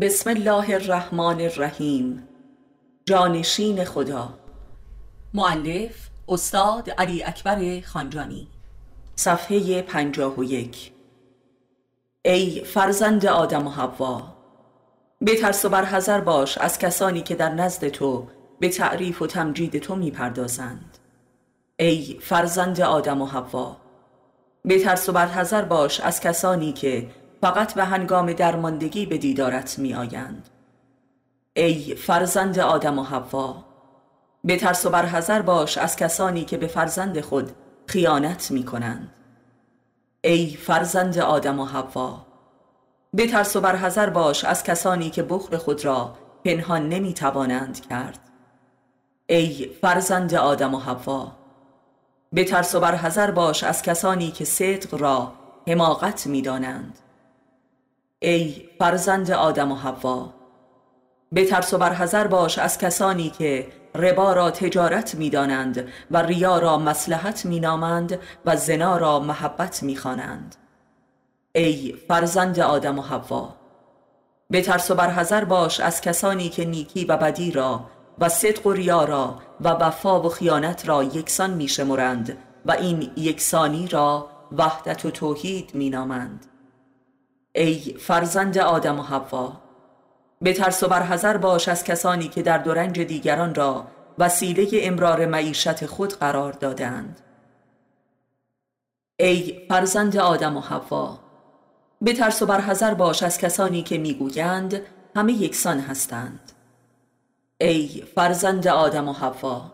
بسم الله الرحمن الرحیم. جانشین خدا. معلف استاد علی اکبر خانجانی. صفحه پنجاه و یک. ای فرزند آدم و حوا بترس و برحذر باش از کسانی که در نزد تو به تعریف و تمجید تو می‌پردازند. ای فرزند آدم و حوا بترس و برحذر باش از کسانی که فقط به هنگام درماندگی به دیدارت می آیند ای فرزند آدم و حوا به ترس و برحذر باش از کسانی که به فرزند خود خیانت می کنند ای فرزند آدم و حوا به ترس و برحذر باش از کسانی که بخل خود را پنهان نمی توانند کرد. ای فرزند آدم و حوا به ترس و برحذر باش از کسانی که صدق را حماقت می دانند ای فرزند آدم و حوا به ترس و برحذر باش از کسانی که ربا را تجارت می دانند و ریا را مسلحت می نامند و زنا را محبت می خوانند. ای فرزند آدم و حوا به ترس و برحذر باش از کسانی که نیکی و بدی را و صدق و ریا را و وفا و خیانت را یکسان می شمرند و این یکسانی را وحدت و توحید می نامند. ای فرزند آدم و حوا به ترس و برحذر باش از کسانی که در دورنج دیگران را وسیله امرار معیشت خود قرار دادند. ای فرزند آدم و حوا به ترس و برحذر باش از کسانی که می‌گویند همه یکسان هستند. ای فرزند آدم و حوا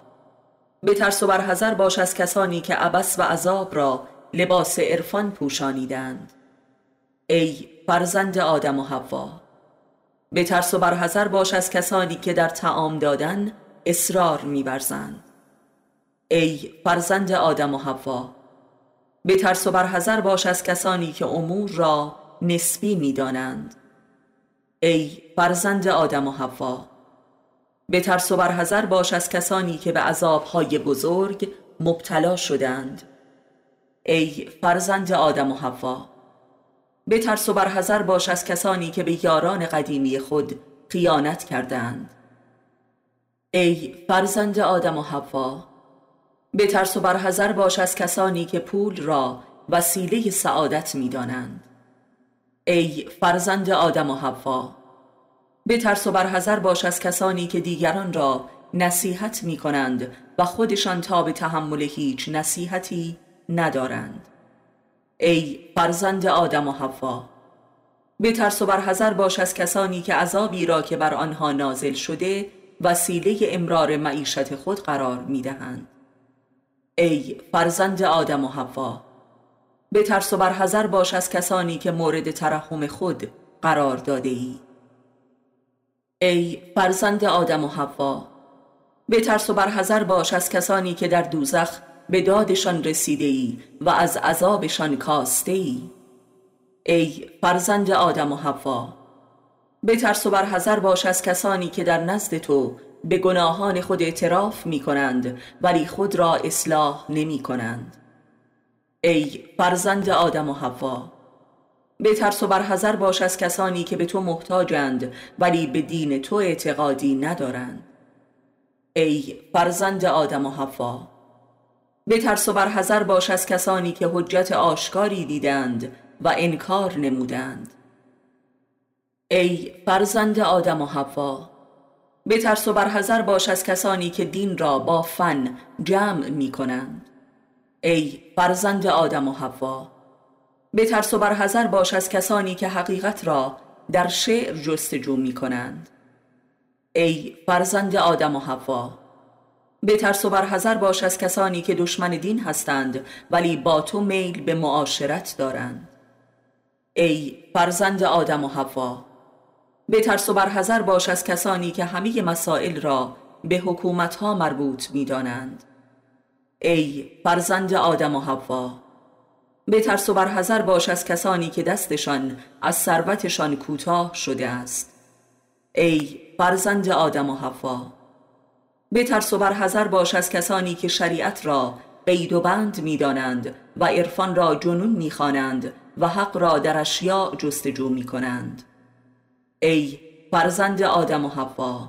به ترس و برحذر باش از کسانی که عبس و عذاب را لباس عرفان پوشانیدند. ای فرزند آدم و حوا به ترس و برحذر باش از کسانی که در تعام دادن اصرار میورزند ای فرزند آدم و حوا به ترس و برحذر باش از کسانی که امور را نسبی می‌دانند. ای فرزند آدم و حوا به ترس و برحذر باش از کسانی که به عذابهای بزرگ مبتلا شدند. ای فرزند آدم و حوا به ترس و برحذر باش از کسانی که به یاران قدیمی خود خیانت کردند ای فرزند آدم و حوا ترس و برحذر باش از کسانی که پول را وسیله سعادت می دانند. ای فرزند آدم و حوا ترس و برحذر باش از کسانی که دیگران را نصیحت می کنند و خودشان تا به تحمل هیچ نصیحتی ندارند ای فرزند آدم و حوا به ترس و برحذر باش از کسانی که عذابی را که بر آنها نازل شده وسیله امرار معیشت خود قرار می دهند. ای فرزند آدم و حوا به ترس و برحذر باش از کسانی که مورد ترحم خود قرار داده ای ای فرزند آدم و حوا به ترس و برحذر باش از کسانی که در دوزخ به دادشان رسیده ای و از عذابشان کاسته ای ای فرزند آدم و حوا به ترس و برحذر باش از کسانی که در نزد تو به گناهان خود اعتراف می کنند ولی خود را اصلاح نمی کنند ای فرزند آدم و حوا به ترس و برحذر باش از کسانی که به تو محتاجند ولی به دین تو اعتقادی ندارند. ای فرزند آدم و حوا به ترس و برحذر باش از کسانی که حجت آشکاری دیدند و انکار نمودند. ای فرزند آدم و حوا به ترس و برحذر باش از کسانی که دین را با فن جمع می کنند. ای فرزند آدم و حوا به ترس و برحذر باش از کسانی که حقیقت را در شعر جستجو می کنند. ای فرزند آدم و حوا به ترس و برحذر باش از کسانی که دشمن دین هستند ولی با تو میل به معاشرت دارند ای فرزند آدم و حوا به ترس و برحذر باش از کسانی که همه مسائل را به حکومتها مربوط می دانند. ای فرزند آدم و حوا به ترس و برحذر باش از کسانی که دستشان از ثروتشان کوتاه شده است ای فرزند آدم و حوا به ترس و برحذر باش از کسانی که شریعت را قید و بند می دانند و عرفان را جنون می خوانند و حق را در اشیاء جستجو می کنند ای فرزند آدم و حوا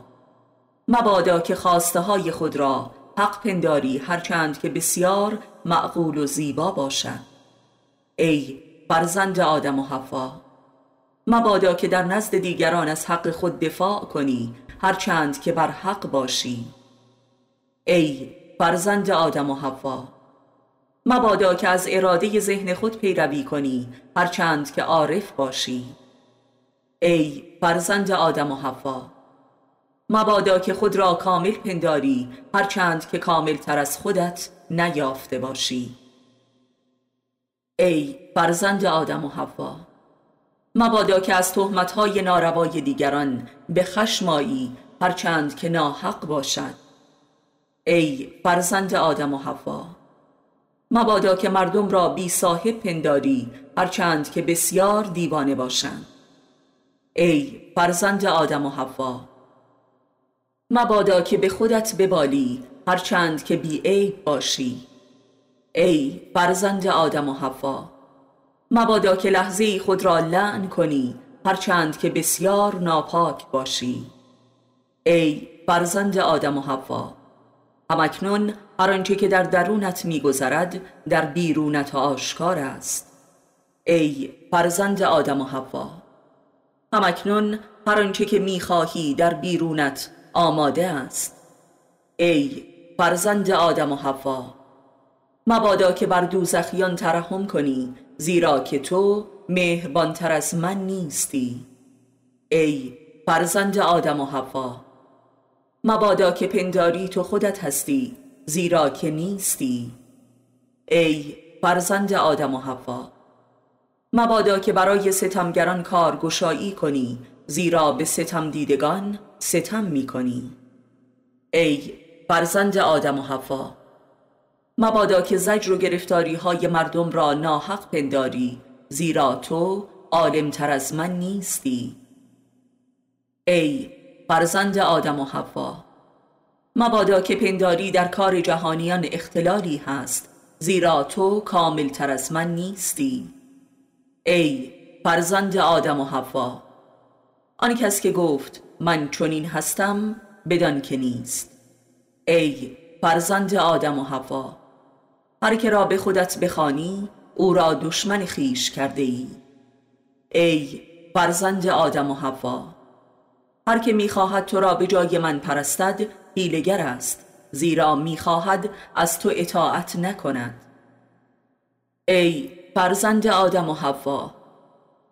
مبادا که خواسته های خود را حق پنداری هرچند که بسیار معقول و زیبا باشد. ای فرزند آدم و حوا مبادا که در نزد دیگران از حق خود دفاع کنی هرچند که بر حق باشی. ای فرزند آدم و حوا مبادا که از اراده ذهن خود پیروی کنی هرچند که عارف باشی. ای فرزند آدم و حوا مبادا که خود را کامل پنداری هرچند که کامل تر از خودت نیافته باشی. ای فرزند آدم و حوا مبادا که از تهمتهای ناروای دیگران به خشمایی هرچند که ناحق باشد. ای فرزند آدم و حوا مبادا که مردم را بی صاحب پنداری هرچند که بسیار دیوانه باشند. ای فرزند آدم و حوا مبادا که به خودت ببالی هرچند که بی عیب باشی. ای فرزند آدم و حوا مبادا که لحظه خود را لعن کنی هرچند که بسیار ناپاک باشی. ای فرزند آدم و حوا همکنون هر آنچه که در درونت میگذرد در بیرونت آشکار است. ای فرزند آدم و حوا همکنون هر آنچه که می‌خواهی در بیرونت آماده است. ای فرزند آدم و حوا مبادا که بر دوزخیان ترحم کنی زیرا که تو مهربانتر از من نیستی. ای فرزند آدم و حوا مبادا که پنداری تو خودت هستی زیرا که نیستی. ای فرزند آدم و حوا مبادا که برای ستمگران کارگشایی کنی زیرا به ستم دیدگان ستم می کنی. ای فرزند آدم و حوا مبادا که زجر و گرفتاری های مردم را ناحق پنداری زیرا تو عالمتر از من نیستی. ای فرزند آدم و حوا. مبادا که پنداری در کار جهانیان اختلالی هست زیرا تو کاملتر از من نیستی. ای فرزند آدم و حوا. آن کس که گفت من چنین هستم بدان که نیست. ای فرزند آدم و حوا. هر که را به خودت بخوانی او را دشمن خیش کرده ای ای فرزند آدم و حوا. هر که می‌خواهد تو را به جای من پرستد هیلگر است زیرا می‌خواهد از تو اطاعت نکند. ای فرزند آدم و حوا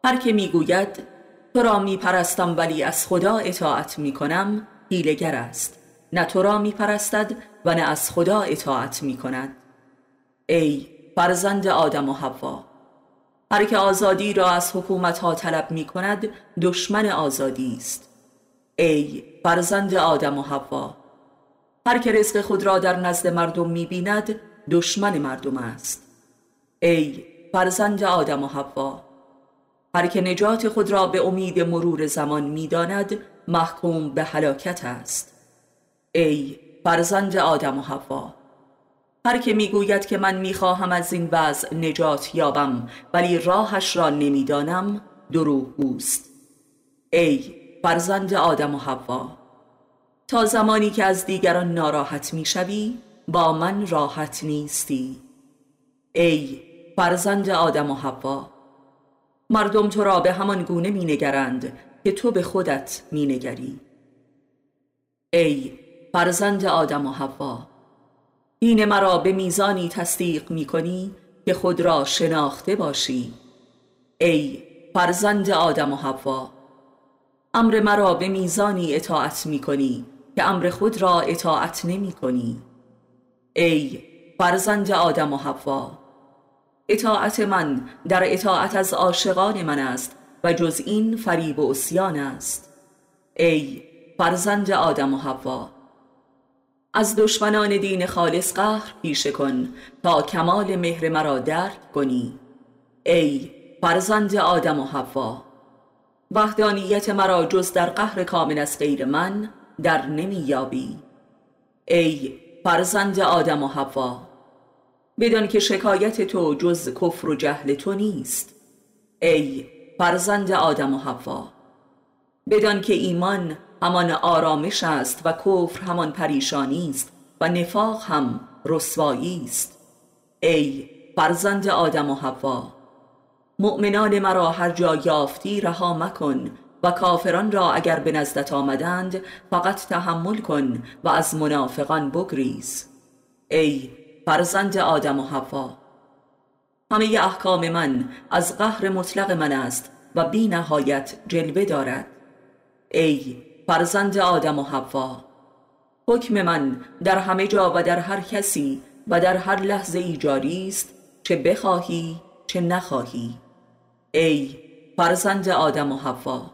هر که می‌گوید تو را میپرستم ولی از خدا اطاعت می‌کنم هیلگر است. نه تو را میپرستد و نه از خدا اطاعت می‌کند. ای فرزند آدم و حوا هر که آزادی را از حکومت ها طلب می کند دشمن آزادی است. ای فرزند آدم و حوا هر که رزق خود را در نزد مردم می بیند دشمن مردم است. ای فرزند آدم و حوا هر که نجات خود را به امید مرور زمان می داند محکوم به هلاکت است. ای فرزند آدم و حوا هر که می‌گوید که من می‌خواهم از این وضع نجات یابم ولی راهش را نمی‌دانم بوست ای فرزند آدم و حوا. تا زمانی که از دیگران ناراحت می‌شوی با من راحت نیستی. ای فرزند آدم و حوا مردم تو را به همان گونه مینگرند که تو به خودت مینگری. ای فرزند آدم و حوا دین مرا به میزانی تصدیق می کنی که خود را شناخته باشی. ای فرزند آدم و حوا امر مرا به میزانی اطاعت می کنی که امر خود را اطاعت نمی کنی ای فرزند آدم و حوا اطاعت من در اطاعت از عاشقان من است و جز این فریب و اسیان است. ای فرزند آدم و حوا از دشمنان دین خالص قهر پیشه کن تا کمال مهر مرا درک کنی. ای فرزند آدم و حوا وحدانیت مرا جز در قهر کامل از غیر من در نمییابی ای فرزند آدم و حوا بدان که شکایت تو جز کفر و جهل تو نیست. ای فرزند آدم و حوا بدان که ایمان همان آرامش است و کفر همان پریشانی است و نفاق هم رسوایی است. ای فرزند آدم و حوا مؤمنان مرا هر جا یافتی رها مکن و کافران را اگر به نزدت آمدند فقط تحمل کن و از منافقان بگریز. ای فرزند آدم و حوا همه احکام من از قهر مطلق من است و بی نهایت جلوه دارد. ای فرزند آدم و حوا حکم من در همه جا و در هر کسی و در هر لحظه ای جاری است چه بخواهی چه نخواهی. ای فرزند آدم و حوا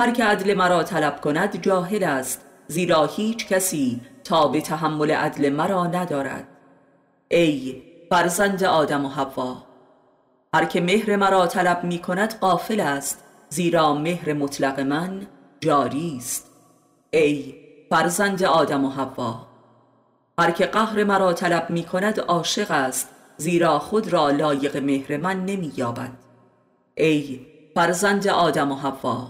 هر که عدل مرا طلب کند جاهل است زیرا هیچ کسی تا به تحمل عدل مرا ندارد. ای فرزند آدم و حوا هر که مهر مرا طلب می کند قافل است زیرا مهر مطلق من جاری است. ای فرزند آدم و حوا هر که قهر مرا طلب می کند عاشق است زیرا خود را لایق مهر من نمی یابد. ای فرزند آدم و حوا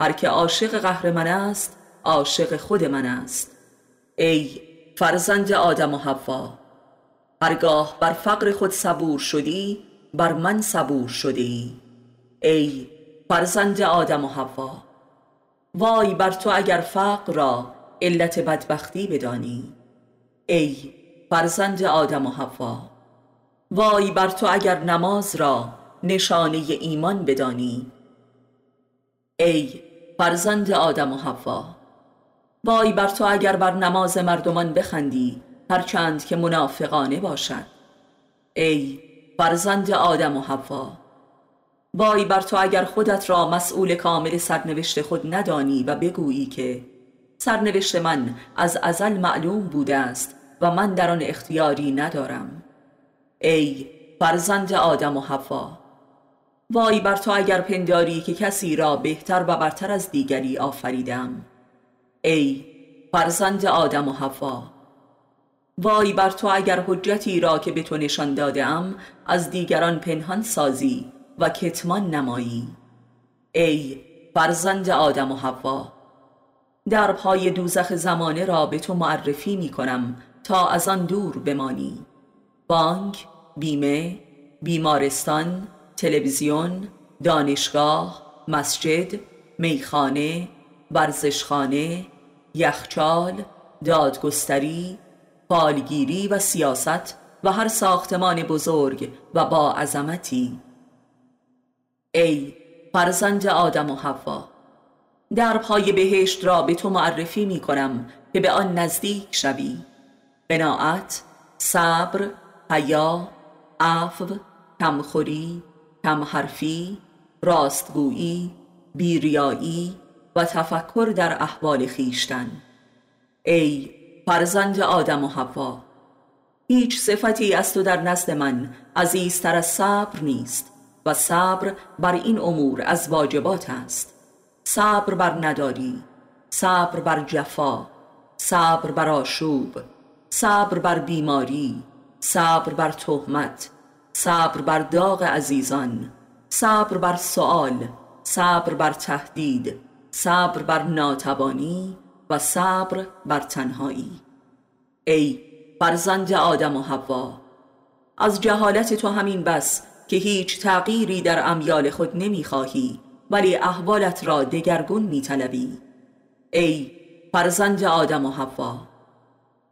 هر که عاشق قهر من است عاشق خود من است. ای فرزند آدم و حوا هرگاه بر فقر خود صبور شدی بر من صبور شدی. ای فرزند آدم و حوا وای بر تو اگر فقر را علت بدبختی بدانی. ای فرزند آدم و حوا وای بر تو اگر نماز را نشانه ایمان بدانی. ای فرزند آدم و حوا وای بر تو اگر بر نماز مردمان بخندی هرچند که منافقانه باشد. ای فرزند آدم و حوا وای بر تو اگر خودت را مسئول کامل سرنوشت خود ندانی و بگویی که سرنوشت من از ازل معلوم بوده است و من در آن اختیاری ندارم. ای فرزند آدم و حوا وای بر تو اگر پنداری که کسی را بهتر و برتر از دیگری آفریدم. ای فرزند آدم و حوا وای بر تو اگر حجتی را که به تو نشان دادم از دیگران پنهان سازی و کتمان نمایی. ای فرزند آدم و حوا در پای دوزخ زمانه را به تو معرفی می کنم تا از آن دور بمانی. بانک، بیمه، بیمارستان، تلویزیون، دانشگاه، مسجد، میخانه، ورزشخانه، یخچال، دادگستری، پالگیری و سیاست و هر ساختمان بزرگ و با عظمتی. ای فرزند آدم و حوا در پای بهشت را به تو معرفی می کنم که به آن نزدیک شوی. قناعت صبر حیا عفو کمخوری کمحرفی راستگویی بیریایی و تفکر در احوال خیشتن. ای فرزند آدم و حوا هیچ صفتی از تو در نزد من عزیزتر از صبر نیست و صبر بر این امور از واجبات است. صبر بر نداری صبر بر جفا صبر بر آشوب صبر بر بیماری صبر بر تهمت صبر بر داغ عزیزان صبر بر سؤال صبر بر تهدید صبر بر ناتوانی و صبر بر تنهایی. ای فرزند آدم و حوا از جهالت تو همین بس که هیچ تغییری در امیال خود نمی‌خواهی ولی احوالت را دگرگون میطلبی. ای فرزند آدم و حوا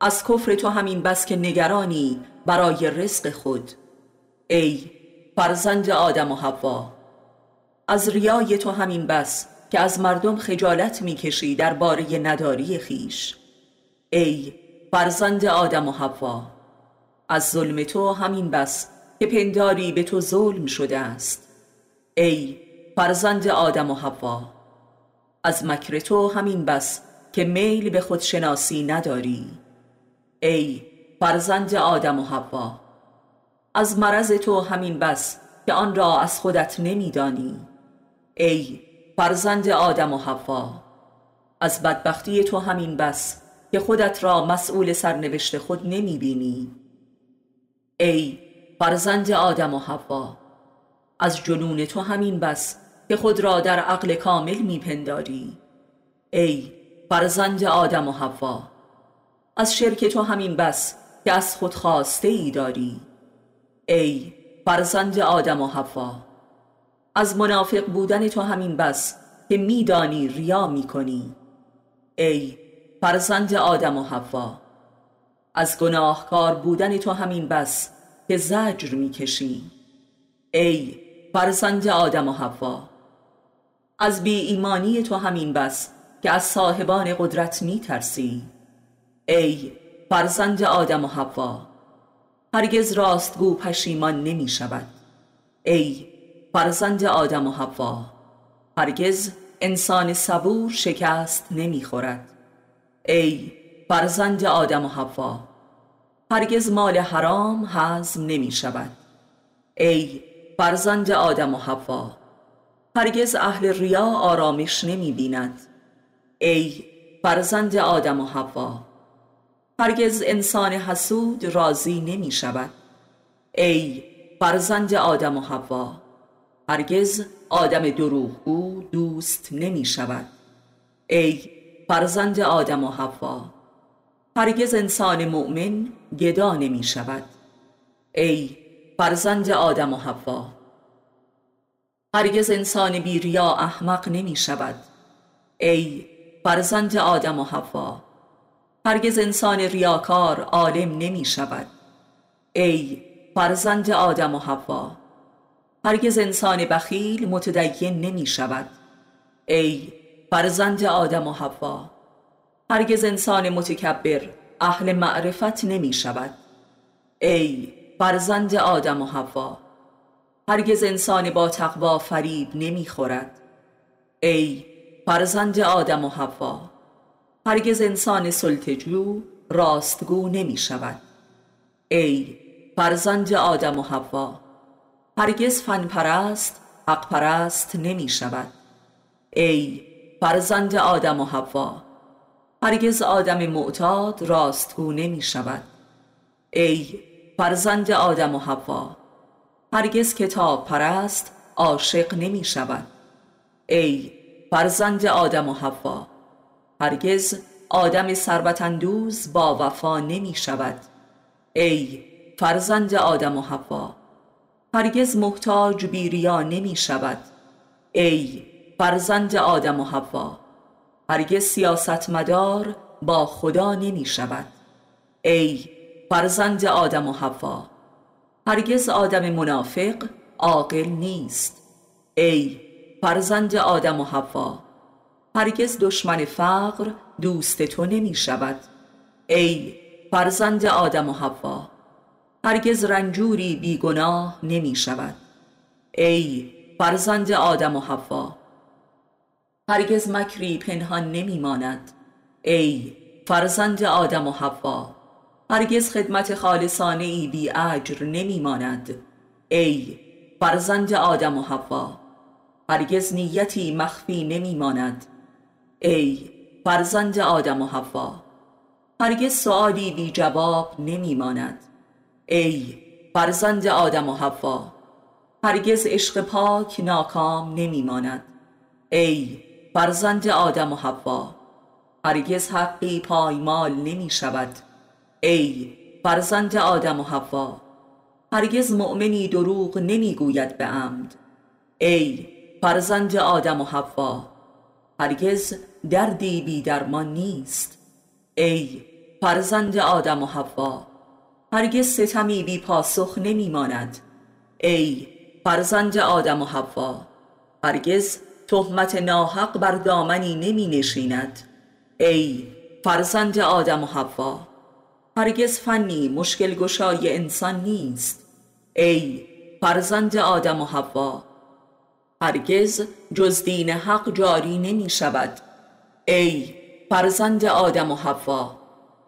از کفر تو همین بس که نگرانی برای رزق خود. ای فرزند آدم و حوا از ریای تو همین بس که از مردم خجالت می‌کشی در باره نداری خیش. ای فرزند آدم و حوا از ظلم تو همین بس که پنداری به تو ظلم شده است. ای فرزند آدم و حوا از مکر تو همین بس که میل به خودشناسی نداری. ای فرزند آدم و حوا از مرض تو همین بس که آن را از خودت نمیدانی. ای فرزند آدم و حوا از بدبختی تو همین بس که خودت را مسئول سرنوشت خود نمی بینی ای فرزند آدم و حوا از جنون تو همین بس که خود را در عقل کامل میپنداری. ای فرزند آدم و حوا از شرک تو همین بس که از خود خواسته ای داری. ای فرزند آدم و حوا از منافق بودن تو همین بس که میدانی ریا می‌کنی. ای فرزند آدم و حوا از گناهکار بودن تو همین بس که زجر می‌کشی. ای فرزند آدم و حوا از بی ایمانی تو همین بس که از صاحبان قدرت میترسی. ای فرزند آدم و حوا هرگز راستگو پشیمان نمی شود. ای فرزند آدم و حوا هرگز انسان صبور شکست نمی خورد. ای فرزند آدم و حوا هرگز مال حرام هضم نمی شود. ای فرزند آدم و حوا هرگز اهل ریا آرامش نمی بیند. ای فرزند آدم و حوا هرگز انسان حسود راضی نمی شود. ای فرزند آدم و حوا هرگز آدم دروغگو دوست نمی شود. ای فرزند آدم و حوا هرگز انسان مؤمن گدا نمی شود. ای فرزند آدم و حوا هرگز انسان بیریا احمق نمی شود. ای فرزند آدم و حوا هرگز انسان ریاکار عالم نمی شود. ای فرزند آدم و حوا هرگز انسان بخیل متدین نمی شود. ای فرزند آدم و حوا هرگز انسان متکبر اهل معرفت نمی شود. ای فرزند آدم و حوا هرگز انسان با تقوا فریب نمی خورد. ای فرزند آدم و حوا هرگز انسان سلطجو راستگو نمی شود ای فرزند آدم و حوا هرگز فن پرست حق پرست نمی شود ای فرزند آدم و حوا هرگز آدم معتاد راستگو نمی شود ای فرزند آدم و حوا هرگز کتاب پرست عاشق نمی شود ای فرزند آدم و حوا هرگز آدم سربتندوز با وفا نمی شود. ای فرزند آدم و حوا هرگز محتاج بیریا نمی شود. ای فرزند آدم و حوا هرگز سیاستمدار با خدا نمی شود. ای فرزند آدم و حوا هرگز آدم منافق عاقل نیست. ای فرزند آدم و حوا هرگز دشمن فقر دوست تو نمی شود. ای فرزند آدم و حوا هرگز رنجوری بیگناه نمی شود. ای فرزند آدم و حوا هرگز مکری پنهان نمی ماند. ای فرزند آدم و حوا هرگز خدمت خالصانه ای بی اجر نمی ماند. ای فرزند آدم و حوا هرگز نیتی مخفی نمی ماند. ای فرزند آدم و حوا هرگز سؤالی بی جواب نمی ماند. ای فرزند آدم و حوا هرگز عشق پاک ناکام نمی ماند. ای فرزند آدم و حوا هرگز حقی پایمال نمی شود. ای فرزند آدم و حوا هرگز مؤمنی دروغ نمی گوید به عمد. ای فرزند آدم و حوا هرگز دردی بی درمان نیست. ای فرزند آدم و حوا هرگز ستمی بی پاسخ نمی ماند ای فرزند آدم و حوا هرگز تهمت ناحق بر دامنی نمی نشیند ای فرزند آدم و حوا هرگز فنی مشکل گشای انسان نیست. ای فرزند آدم و حوا هرگز جز دین حق جاری نمی شود. ای فرزند آدم و حوا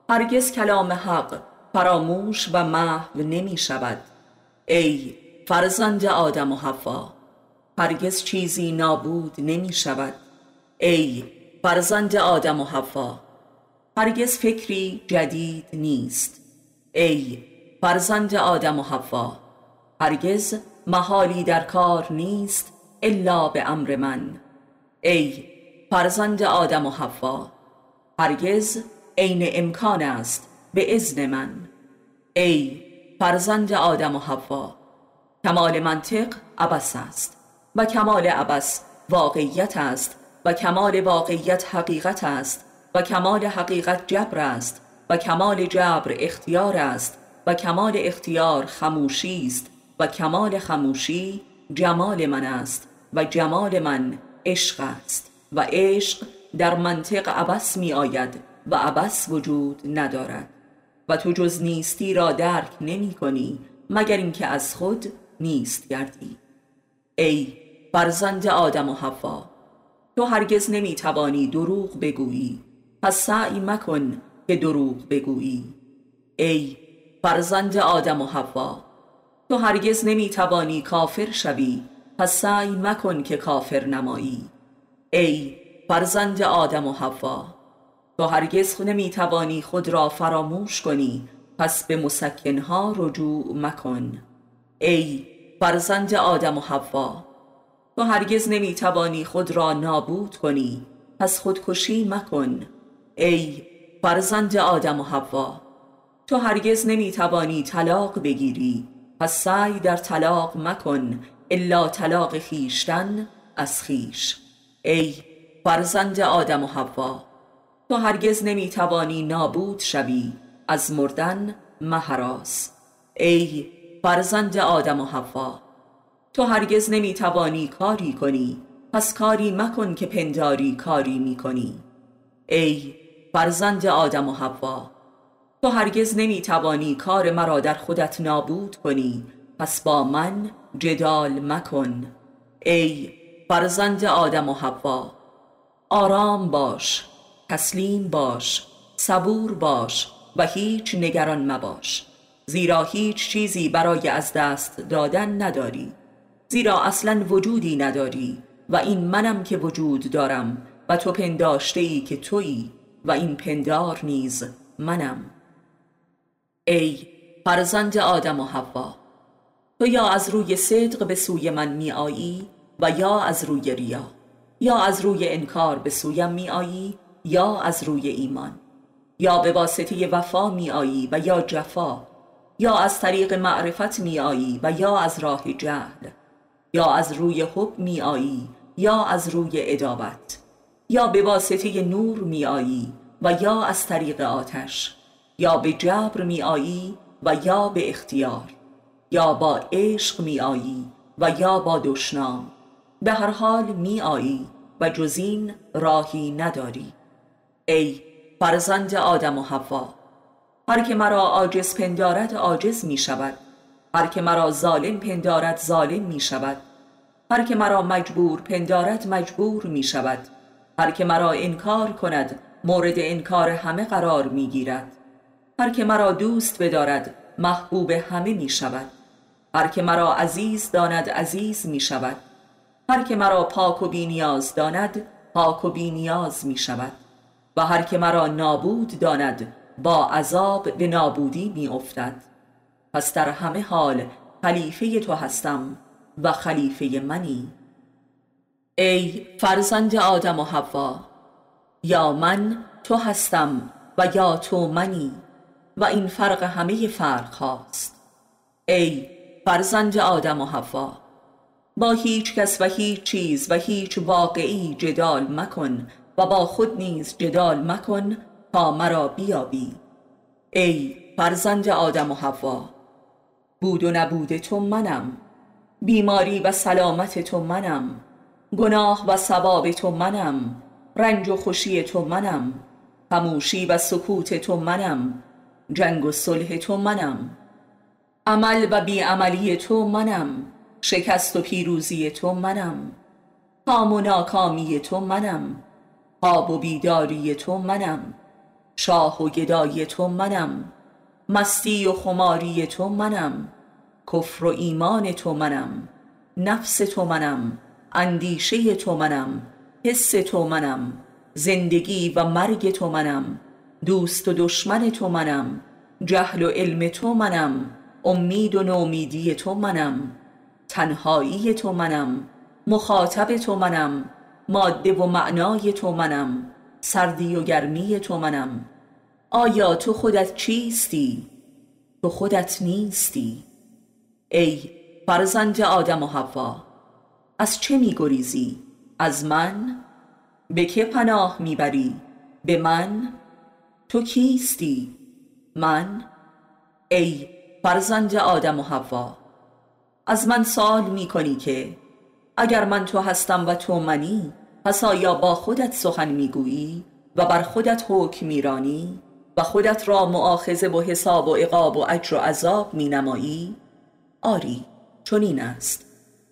هرگز کلام حق فراموش و محو نمی شود. ای فرزند آدم و حوا هرگز چیزی نابود نمی شود. ای فرزند آدم و حوا هرگز فکری جدید نیست. ای فرزند آدم و حوا هرگز محالی در کار نیست. الا به امر من. ای فرزند آدم و حوا هرگز عین امکان است به اذن من. ای فرزند آدم و حوا کمال منطق عبس است و کمال عبس واقعیت است و کمال واقعیت حقیقت است و کمال حقیقت جبر است و کمال جبر اختیار است و کمال اختیار خموشی است و کمال خموشی جمال من است و جمال من عشق است و عشق در منطق عبس می آید و عبس وجود ندارد. و تو جز نیستی را درک نمی کنی مگر اینکه از خود نیست گردی. ای فرزند آدم و حوا تو هرگز نمی توانی دروغ بگویی. پس سعی مکن که دروغ بگویی. ای فرزند آدم و حوا تو هرگز نمی توانی کافر شوی. پس سعی مکن که کافر نمایی. ای فرزند آدم و حوا تو هرگز نمی توانی خود را فراموش کنی. پس به مسکنها رجوع مکن. ای فرزند آدم و حوا تو هرگز نمی توانی خود را نابود کنی. پس خودکشی مکن. ای فرزند آدم و حوا تو هرگز نمی توانی طلاق بگیری. پس سعی در طلاق مکن الا طلاق خیشتن از خیش ای فرزند آدم و حوا تو هرگز نمی توانی نابود شوی از مردن مهراس ای فرزند آدم و حوا تو هرگز نمی توانی کاری کنی پس کاری مکن که پنداری کاری می کنی ای فرزند آدم و حوا تو هرگز نمی توانی کار مرا در خودت نابود کنی. پس با من جدال مکن. ای فرزند آدم و حوا آرام باش تسلیم باش صبور باش و هیچ نگران مباش. زیرا هیچ چیزی برای از دست دادن نداری. زیرا اصلا وجودی نداری و این منم که وجود دارم و تو پنداشته ای که تویی و این پندار نیز منم. ای فرزند آدم و حوا تو یا از روی صدق به سوی من می آیی و یا از روی ریا یا از روی انکار به سویم می آیی یا از روی ایمان یا به واسطه وفا می آیی و یا جفا یا از طریق معرفت می آیی و یا از راه جهل یا از روی حب می آیی یا از روی ادابت یا به واسطه نور می آیی و یا از طریق آتش. یا به جبر می آیی و یا به اختیار یا با عشق می آیی و یا با دشنام. به هر حال می آیی و جزین راهی نداری. ای فرزند آدم و حوا هر که مرا عاجز پندارد عاجز می شود هر که مرا ظالم پندارد ظالم می شود هر که مرا مجبور پندارد مجبور می شود هر که مرا انکار کند مورد انکار همه قرار می گیرد هر که مرا دوست بدارد محبوب همه می شود. هر که مرا عزیز داند عزیز می شود. هر که مرا پاک و بینیاز داند پاک و بینیاز می شود. و هر که مرا نابود داند با عذاب به نابودی می افتد. پس در همه حال خلیفه تو هستم و خلیفه منی. ای فرزند آدم و حوا یا من تو هستم و یا تو منی. و این فرق همه فرق هاست. ای فرزند آدم و حوا با هیچ کس و هیچ چیز و هیچ واقعی جدال مکن و با خود نیز جدال مکن تا مرا بیابی. ای فرزند آدم و حوا بود و نبود تو منم بیماری و سلامت تو منم گناه و ثواب تو منم رنج و خوشی تو منم خموشی و سکوت تو منم جنگ و صلح تو منم عمل و بیعملی تو منم شکست و پیروزی تو منم کام و ناکامی تو منم خواب و بیداری تو منم شاه و گدای تو منم مستی و خماری تو منم کفر و ایمان تو منم نفس تو منم اندیشه تو منم حس تو منم زندگی و مرگ تو منم دوست و دشمن تو منم جهل و علم تو منم امید و نومیدی تو منم تنهایی تو منم مخاطب تو منم ماده و معنای تو منم سردی و گرمی تو منم. آیا تو خودت چیستی؟ تو خودت نیستی. ای فرزند آدم و حوا از چه می گریزی از من؟ به که پناه می‌بری؟ به من؟ تو کیستی؟ من؟ ای فرزند آدم و حوا از من سوال می کنی که اگر من تو هستم و تو منی پس آیا با خودت سخن می‌گویی و بر خودت حکم میرانی و خودت را معاخذه و حساب و عقاب و اجر و عذاب می نمایی؟ آری چنین است.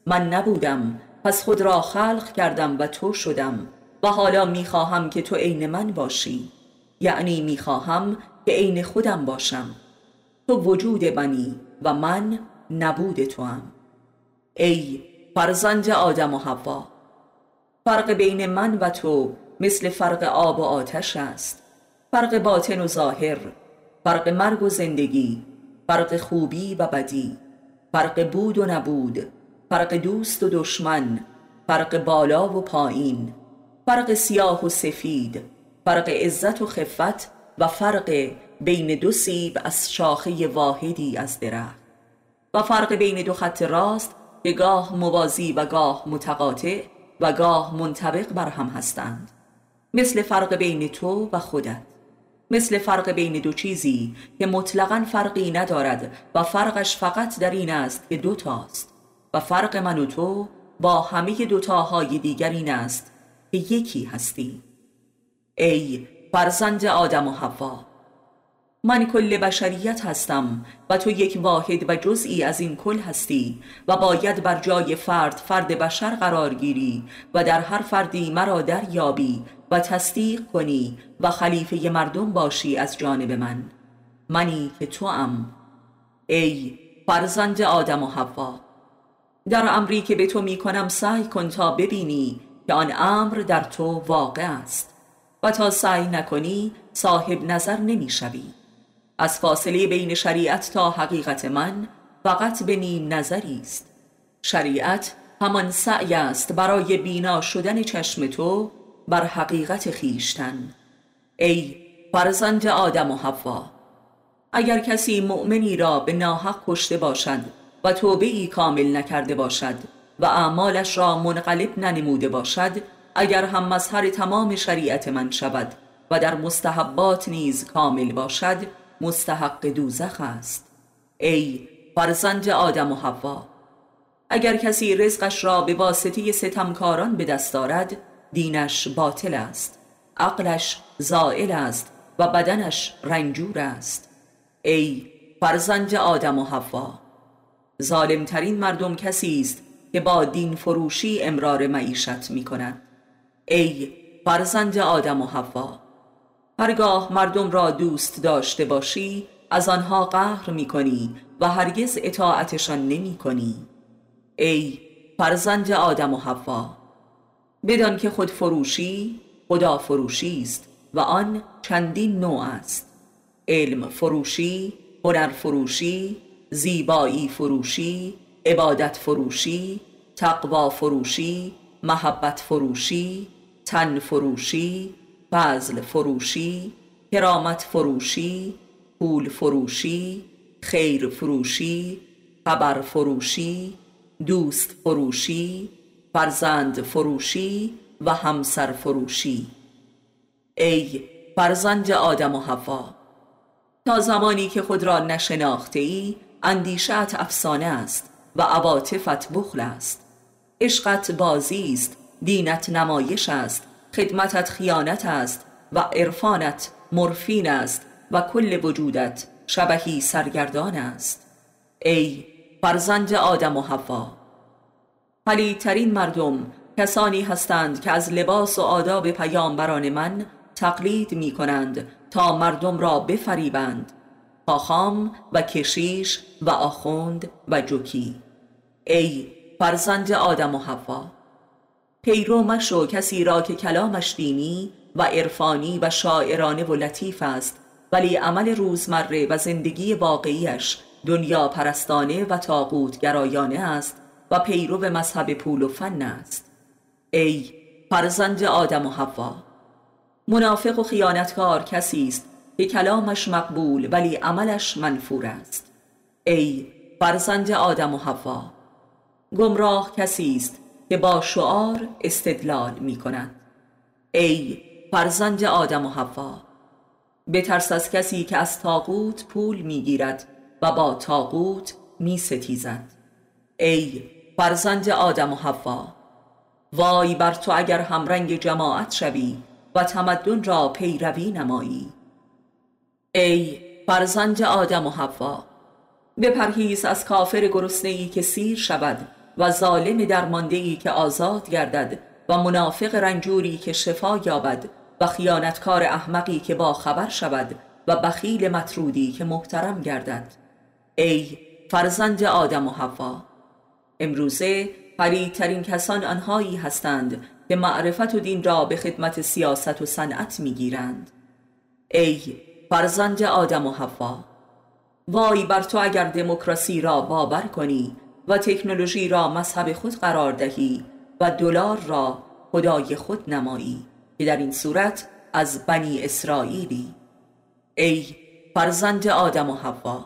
من نبودم پس خود را خلق کردم و تو شدم و حالا می‌خواهم که تو عین من باشی. یعنی می‌خواهم که عین خودم باشم تو وجود منی و من نبود تو هم. ای فرزند آدم و حوا فرق بین من و تو مثل فرق آب و آتش است فرق باطن و ظاهر فرق مرگ و زندگی فرق خوبی و بدی فرق بود و نبود فرق دوست و دشمن فرق بالا و پایین فرق سیاه و سفید فرق عزت و خفت و فرق بین دو سیب از شاخه واحدی از درخت. و فرق بین دو خط راست که گاه موازی و گاه متقاطع و گاه منطبق بر هم هستند. مثل فرق بین تو و خودت. مثل فرق بین دو چیزی که مطلقا فرقی ندارد و فرقش فقط در این است که دوتاست و فرق من و تو با همه دوتاهای دیگر این است که یکی هستی ای فرزند آدم و حوا من کل بشریت هستم و تو یک واحد و جزئی از این کل هستی و باید بر جای فرد فرد بشر قرار گیری و در هر فردی مرا دریابی و تصدیق کنی و خلیفه مردم باشی از جانب من. منی که تو ام ای فرزند آدم و حوا. در امری که به تو می کنم سعی کن تا ببینی که آن امر در تو واقع است. تا سعی نکنی صاحب نظر نمی شوی. از فاصله بین شریعت تا حقیقت من فقط به نیم نظری است شریعت همان سعی است برای بینا شدن چشم تو بر حقیقت خیشتن ای فرزند آدم و حوا اگر کسی مؤمنی را به ناحق کشته باشد و توبه ای کامل نکرده باشد و اعمالش را منقلب ننموده باشد اگر هم مظهر تمام شریعت من شود و در مستحبات نیز کامل باشد مستحق دوزخ است. ای فرزند آدم و حوا اگر کسی رزقش را به واسطه ستمکاران به دست دارد دینش باطل است عقلش زائل است و بدنش رنجور است. ای فرزند آدم و حوا ظالمترین مردم کسی است که با دین فروشی امرار معیشت می کند ای فرزند آدم و حوا هرگاه مردم را دوست داشته باشی از آنها قهر می کنی و هرگز اطاعتشان نمی کنی ای فرزند آدم و حوا بدان که خود فروشی خدا فروشی است و آن چندین نوع است. علم فروشی هنر فروشی زیبایی فروشی عبادت فروشی تقوا فروشی محبت فروشی تن فروشی فضل فروشی کرامت فروشی پول فروشی خیر فروشی خبر فروشی دوست فروشی فرزند فروشی و همسر فروشی. ای فرزند آدم و حوا تا زمانی که خود را نشناخته ای اندیشت افسانه است و عواطفت بخل است. عشقت بازی است دینت نمایش است خدمتت خیانت است و عرفانت مرفین است و کل وجودت شبهی سرگردان است. ای فرزند آدم و حوا! پلیدترین مردم کسانی هستند که از لباس و آداب پیامبران من تقلید می کنند تا مردم را بفریبند خاخام و کشیش و آخوند و جوکی. ای فرزند آدم و حوا! پیرو مشو کسی را که کلامش دینی و عرفانی و شاعرانه و لطیف است ولی عمل روزمره و زندگی واقعیش دنیا پرستانه و تاقوت گرایانه است و پیرو مذهب پول و فن است. ای فرزند آدم و حوا! منافق و خیانتکار کسی است که کلامش مقبول ولی عملش منفور است. ای فرزند آدم و حوا! گمراه کسی است که با شعار استدلال می کند ای فرزند آدم و حوا بترس از کسی که از تاقوت پول می‌گیرد و با تاقوت می ستیزد ای فرزند آدم و حوا وای بر تو اگر همرنگ جماعت شوی و تمدن را پیروی نمایی. ای فرزند آدم و حوا بپرهیز از کافر گرسنه‌ای که سیر شود و ظالم درماندهی که آزاد گردد و منافق رنجوری که شفا یابد و خیانتکار احمقی که با خبر شود و بخیل مطرودی که محترم گردد. ای فرزند آدم و حوا امروزه فریدترین کسان آنهایی هستند که معرفت و دین را به خدمت سیاست و صنعت می‌گیرند. ای فرزند آدم و حوا وای بر تو اگر دموکراسی را باور کنی و تکنولوژی را مذهب خود قرار دهی و دلار را خدای خود نمایی که در این صورت از بنی اسرائیلی. ای فرزند آدم و حوا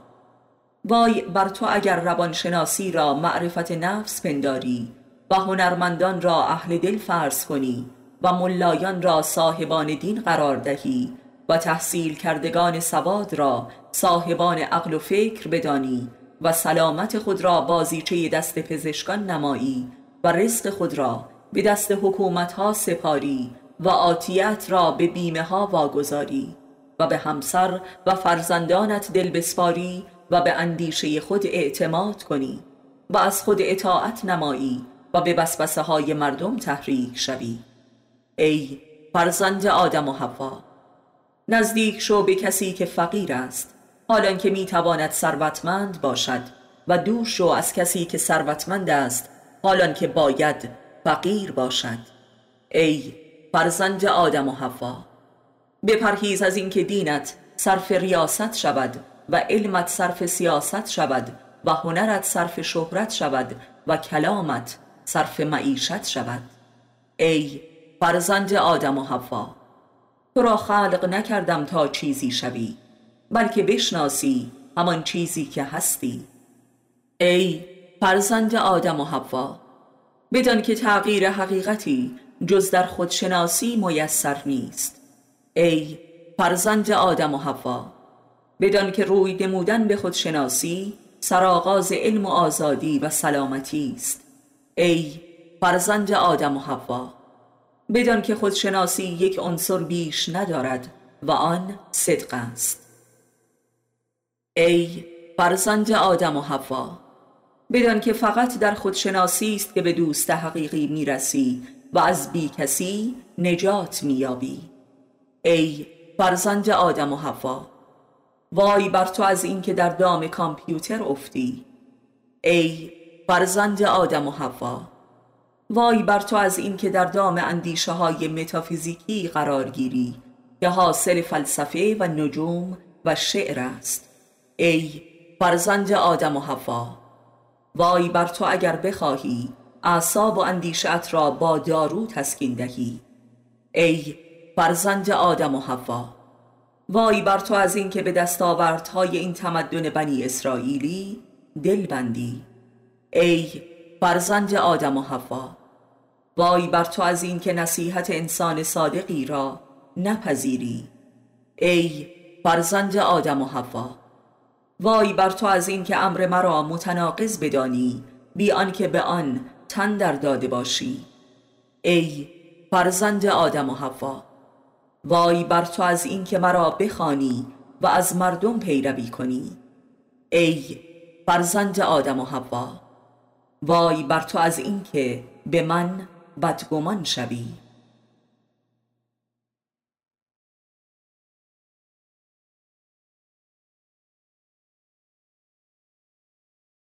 وای بر تو اگر روانشناسی را معرفت نفس پنداری و هنرمندان را اهل دل فرض کنی و ملایان را صاحبان دین قرار دهی و تحصیل کردگان سواد را صاحبان عقل و فکر بدانی و سلامت خود را بازیچه دست پزشکان نمایی و رزق خود را به دست حکومت ها سپاری و آتیت را به بیمه ها واگذاری و به همسر و فرزندانت دل بسپاری و به اندیشه خود اعتماد کنی و از خود اطاعت نمایی و به بسبسه های مردم تحریک شوی. ای فرزند آدم و حوا نزدیک شو به کسی که فقیر است. حالان که می‌تواند ثروتمند باشد و دور شو از کسی که ثروتمند است حالان که باید فقیر باشد. ای فرزند آدم و حوا بپرهیز از اینکه دینت صرف ریاست شود و علمت صرف سیاست شود و هنرت صرف شهرت شود و کلامت صرف معیشت شود. ای فرزند آدم و حوا تو را خلق نکردم تا چیزی شوی. بلکه بشناسی همان چیزی که هستی. ای فرزند آدم و حوا بدان که تغییر حقیقتی جز در خودشناسی میسر نیست. ای فرزند آدم و حوا بدان که روی نمودن به خودشناسی سرآغاز علم و آزادی و سلامتی است. ای فرزند آدم و حوا بدان که خودشناسی یک عنصر بیش ندارد و آن صدق است. ای فرزند آدم و حوا بدان که فقط در خودشناسی است که به دوست حقیقی می‌رسی و از بی کسی نجات میابی ای فرزند آدم و حوا وای بر تو از اینکه در دام کامپیوتر افتی. ای فرزند آدم و حوا وای بر تو از اینکه در دام اندیشه های متافیزیکی قرار گیری که حاصل فلسفه و نجوم و شعر است. ای فرزند آدم و حوا وای بر تو اگر بخواهی اعصاب و اندیشت را با دارو تسکین دهی. ای فرزند آدم و حوا وای بر تو از اینکه به دستاوردهای این تمدن بنی اسرائیلی دل بندی. ای فرزند آدم و حوا وای بر تو از اینکه نصیحت انسان صادقی را نپذیری. ای فرزند آدم و حوا وای بر تو از اینکه امر مرا متناقض بدانی بی آنکه به آن تن در داده باشی. ای فرزند آدم و حوا وای بر تو از اینکه مرا بخوانی و از مردم پیروی کنی. ای فرزند آدم و حوا وای بر تو از اینکه به من بدگمان شوی.